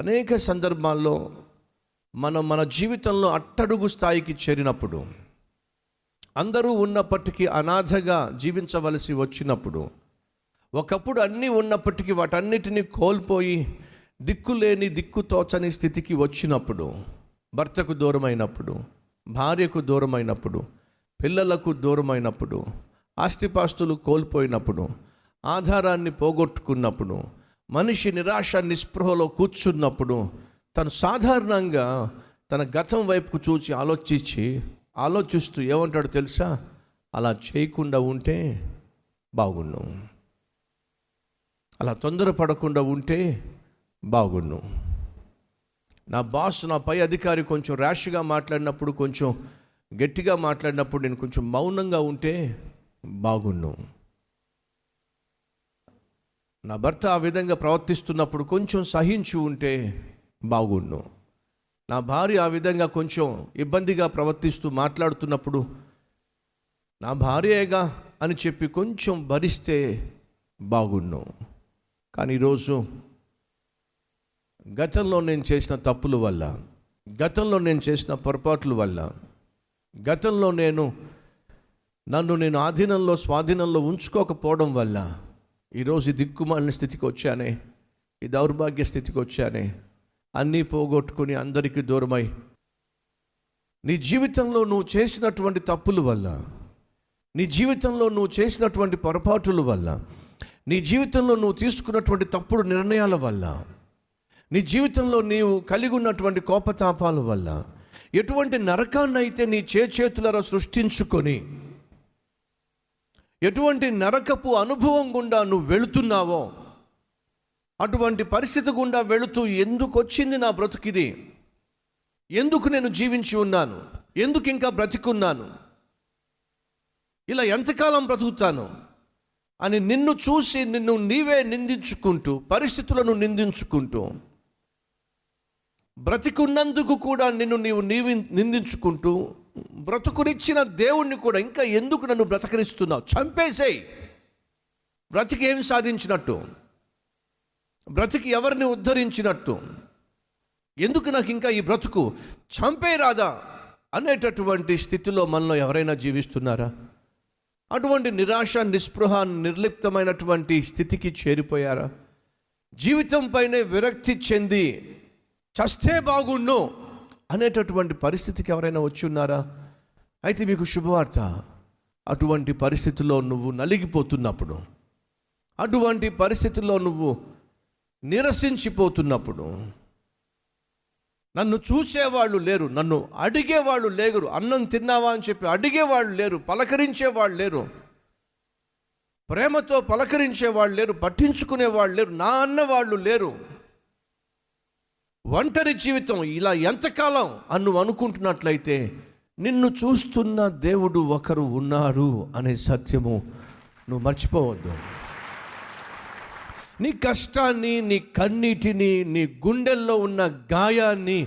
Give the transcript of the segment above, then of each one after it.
అనేక సందర్భాల్లో మనం మన జీవితంలో అట్టడుగు స్థాయికి చేరినప్పుడు అందరూ ఉన్నప్పటికీ అనాథగా జీవించవలసి వచ్చినప్పుడు ఒకప్పుడు అన్నీ ఉన్నప్పటికీ వాటన్నిటిని కోల్పోయి దిక్కులేని దిక్కు తోచని స్థితికి వచ్చినప్పుడు భర్తకు దూరమైనప్పుడు భార్యకు దూరమైనప్పుడు పిల్లలకు దూరమైనప్పుడు ఆస్తిపాస్తులు కోల్పోయినప్పుడు ఆధారాన్ని పోగొట్టుకున్నప్పుడు మనిషి నిరాశ నిస్పృహలో కూర్చున్నప్పుడు తను సాధారణంగా తన గతం వైపుకు చూచి ఆలోచించి ఆలోచిస్తూ ఏమంటాడో తెలుసా? అలా చేయకుండా ఉంటే బాగుండు. అలా తొందరపడకుండా ఉంటే బాగుండు. నా బాస్ నా పై అధికారి కొంచెం ర్యాష్గా మాట్లాడినప్పుడు కొంచెం గట్టిగా మాట్లాడినప్పుడు నేను కొంచెం మౌనంగా ఉంటే బాగుండు. నా భర్త ఆ విధంగా ప్రవర్తిస్తున్నప్పుడు కొంచెం సహించి ఉంటే బాగుండు. నా భార్య ఆ విధంగా కొంచెం ఇబ్బందిగా ప్రవర్తిస్తూ మాట్లాడుతున్నప్పుడు నా భార్యేగా అని చెప్పి కొంచెం భరిస్తే బాగుండు. కానీ ఈరోజు గతంలో నేను చేసిన తప్పుల వల్ల గతంలో నేను చేసిన పొరపాట్ల వల్ల గతంలో నేను నన్ను నేను ఆధీనంలో స్వాధీనంలో ఉంచుకోకపోవడం వల్ల ఈరోజు ఈ దిక్కుమాలిన స్థితికి వచ్చానే ఈ దౌర్భాగ్య స్థితికి వచ్చానే. అన్నీ పోగొట్టుకుని అందరికీ దూరమై నీ జీవితంలో నువ్వు చేసినటువంటి తప్పుల వల్ల నీ జీవితంలో నువ్వు చేసినటువంటి పొరపాటుల వల్ల నీ జీవితంలో నువ్వు తీసుకున్నటువంటి తప్పుడు నిర్ణయాల వల్ల నీ జీవితంలో నీవు కలిగి ఉన్నటువంటి కోపతాపాల వల్ల ఎటువంటి నరకాన్ని అయితే నీ చేతులరా సృష్టించుకొని ఎటువంటి నరకపు అనుభవం గుండా నువ్వు వెళుతున్నావో అటువంటి పరిస్థితి గుండా వెళుతూ ఎందుకు వచ్చింది నా బ్రతుకిది? ఎందుకు నేను జీవించి ఉన్నాను? ఎందుకు ఇంకా బ్రతికున్నాను? ఇలా ఎంతకాలం బ్రతుకుతాను? అని నిన్ను చూసి నిన్ను నీవే నిందించుకుంటూ పరిస్థితులను నిందించుకుంటూ బ్రతికున్నందుకు కూడా నిన్ను నీవు నీవి నిందించుకుంటూ బ్రతుకునిచ్చిన దేవుణ్ణి కూడా ఇంకా ఎందుకు నన్ను బ్రతకనిస్తున్నావు? చంపేసేయి. బ్రతికి ఏం సాధించినట్టు? బ్రతికి ఎవరిని ఉద్ధరించినట్టు? ఎందుకు నాకు ఇంకా ఈ బ్రతుకు? చంపే రాదా అనేటటువంటి స్థితిలో మనలో ఎవరైనా జీవిస్తున్నారా? అటువంటి నిరాశ నిస్పృహ నిర్లిప్తమైనటువంటి స్థితికి చేరిపోయారా? జీవితం పైనే విరక్తి చెంది చస్తే బాగుండు. అనేటటువంటి పరిస్థితికి ఎవరైనా వచ్చి ఉన్నారా? అయితే మీకు శుభవార్త. అటువంటి పరిస్థితిలో నువ్వు నలిగిపోతున్నప్పుడు అటువంటి పరిస్థితుల్లో నువ్వు నిరసించిపోతున్నప్పుడు నన్ను చూసేవాళ్ళు లేరు నన్ను అడిగేవాళ్ళు లేరు అన్నం తిన్నావా అని చెప్పి అడిగేవాళ్ళు లేరు పలకరించేవాళ్ళు లేరు ప్రేమతో పలకరించేవాళ్ళు లేరు పట్టించుకునేవాళ్ళు లేరు నా అన్నవాళ్ళు లేరు. ఒంటరి జీవితం ఇలా ఎంతకాలం? అని నువ్వు అనుకుంటున్నట్లయితే నిన్ను చూస్తున్న దేవుడు ఒకరు ఉన్నారు అనే సత్యము నువ్వు మర్చిపోవద్దు. నీ కష్టాన్ని నీ కన్నీటిని నీ గుండెల్లో ఉన్న గాయాన్ని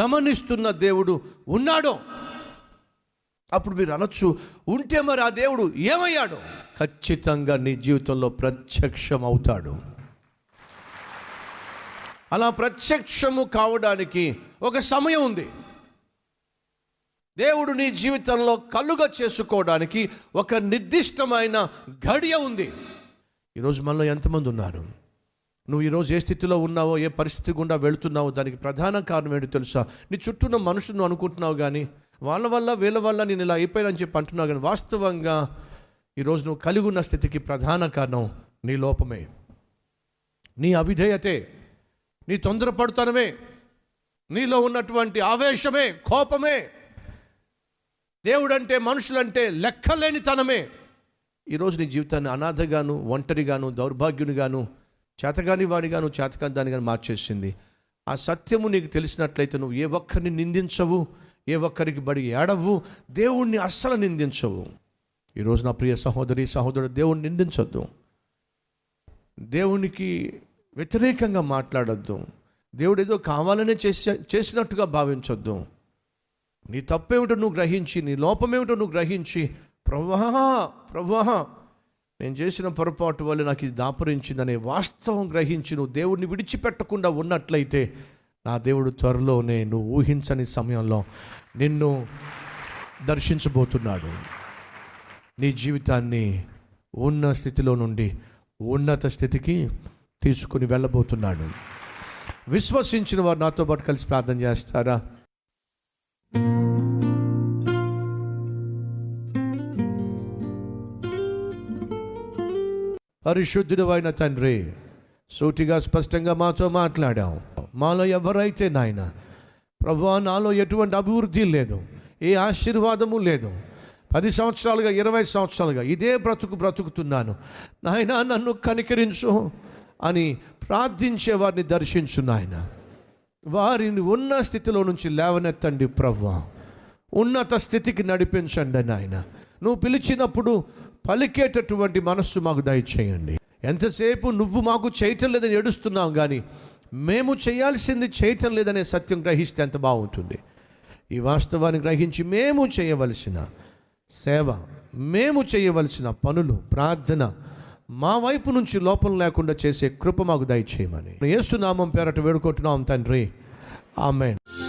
గమనిస్తున్న దేవుడు ఉన్నాడు. అప్పుడు మీరు అనొచ్చు ఉంటే మరి ఆ దేవుడు ఏమయ్యాడు? ఖచ్చితంగా నీ జీవితంలో ప్రత్యక్షం అవుతాడు అలా ప్రత్యక్షము కావడానికి ఒక సమయం ఉంది. దేవుడు నీ జీవితంలో కలుగ చేసుకోవడానికి ఒక నిర్దిష్టమైన ఘడియ ఉంది. ఈరోజు మనలో ఎంతమంది ఉన్నారు? నువ్వు ఈరోజు ఏ స్థితిలో ఉన్నావో ఏ పరిస్థితి గుండా వెళుతున్నావో దానికి ప్రధాన కారణం ఏంటో తెలుసా? నీ చుట్టూ ఉన్న మనుషులు అనుకుంటున్నావు కానీ వాళ్ళ వల్ల వీళ్ళ వల్ల నేను ఇలా అయిపోయానని చెప్పి అంటున్నావు కానీ వాస్తవంగా ఈరోజు నువ్వు కలిగి ఉన్న స్థితికి ప్రధాన కారణం నీ లోపమే. నీ అవిధేయతే. నీ తొందరపడుతనమే నీలో ఉన్నటువంటి ఆవేశమే కోపమే. దేవుడంటే మనుషులంటే లెక్కలేనితనమే. ఈరోజు నీ జీవితాన్ని అనాథగాను ఒంటరిగాను దౌర్భాగ్యునిగాను చేతగాని వాడిగాను చేతకాని దానిగాను మార్చేసింది. ఆ సత్యము నీకు తెలిసినట్లయితే నువ్వు ఏ ఒక్కరిని నిందించవు ఏ ఒక్కరికి బడి ఏడవు దేవుణ్ణి అస్సలు నిందించవు. ఈరోజు నా ప్రియ సహోదరి సహోదరుడు దేవుణ్ణి నిందించొద్దు. దేవునికి వ్యతిరేకంగా మాట్లాడొద్దు. దేవుడు ఏదో కావాలనే చేసే చేసినట్టుగా భావించొద్దు. నీ తప్పేమిటో నువ్వు గ్రహించి నీ లోపమేమిటో నువ్వు గ్రహించి ప్రవాహ ప్రవాహ నేను చేసిన పొరపాటు వల్ల నాకు ఇది దాపురించిందనే వాస్తవం గ్రహించి నువ్వు దేవుడిని విడిచిపెట్టకుండా ఉన్నట్లయితే నా దేవుడు త్వరలోనే నువ్వు ఊహించని సమయంలో నిన్ను దర్శించబోతున్నాడు. నీ జీవితాన్ని ఉన్న స్థితిలో నుండి ఉన్నత స్థితికి తీసుకుని వెళ్ళబోతున్నాడు. విశ్వసించిన వారు నాతో పాటు కలిసి ప్రార్థన చేస్తారా? పరిశుద్ధుడు అయిన తండ్రి సూటిగా స్పష్టంగా మాతో మాట్లాడాం మాలో ఎవరైతే నాయన ప్రభు నాలో ఎటువంటి అభివృద్ధి లేదు ఏ ఆశీర్వాదము లేదు. పది సంవత్సరాలుగా ఇరవై సంవత్సరాలుగా ఇదే బ్రతుకు బ్రతుకుతున్నాను. నాయన నన్ను కనికరించు. అని ప్రార్థించే వారిని దర్శించు నాయన. వారిని ఉన్న స్థితిలో నుంచి లేవనెత్తండి ప్రవ్వా. ఉన్నత స్థితికి నడిపించండి నాయన. నువ్వు పిలిచినప్పుడు పలికేటటువంటి మనస్సు మాకు దయచేయండి. ఎంతసేపు నువ్వు మాకు చేయటం లేదని ఏడుస్తున్నాం కానీ మేము చేయాల్సింది చేయటం లేదనే సత్యం గ్రహిస్తే ఎంత బాగుంటుంది. ఈ వాస్తవాన్ని గ్రహించి మేము చేయవలసిన సేవ మేము చేయవలసిన పనులు ప్రార్థన మా వైపు నుంచి లోపం లేకుండా చేసే కృప మాకు దయచేయమని. యేసునామం పేరట వేడుకుంటున్నాం తండ్రి. ఆమెన్.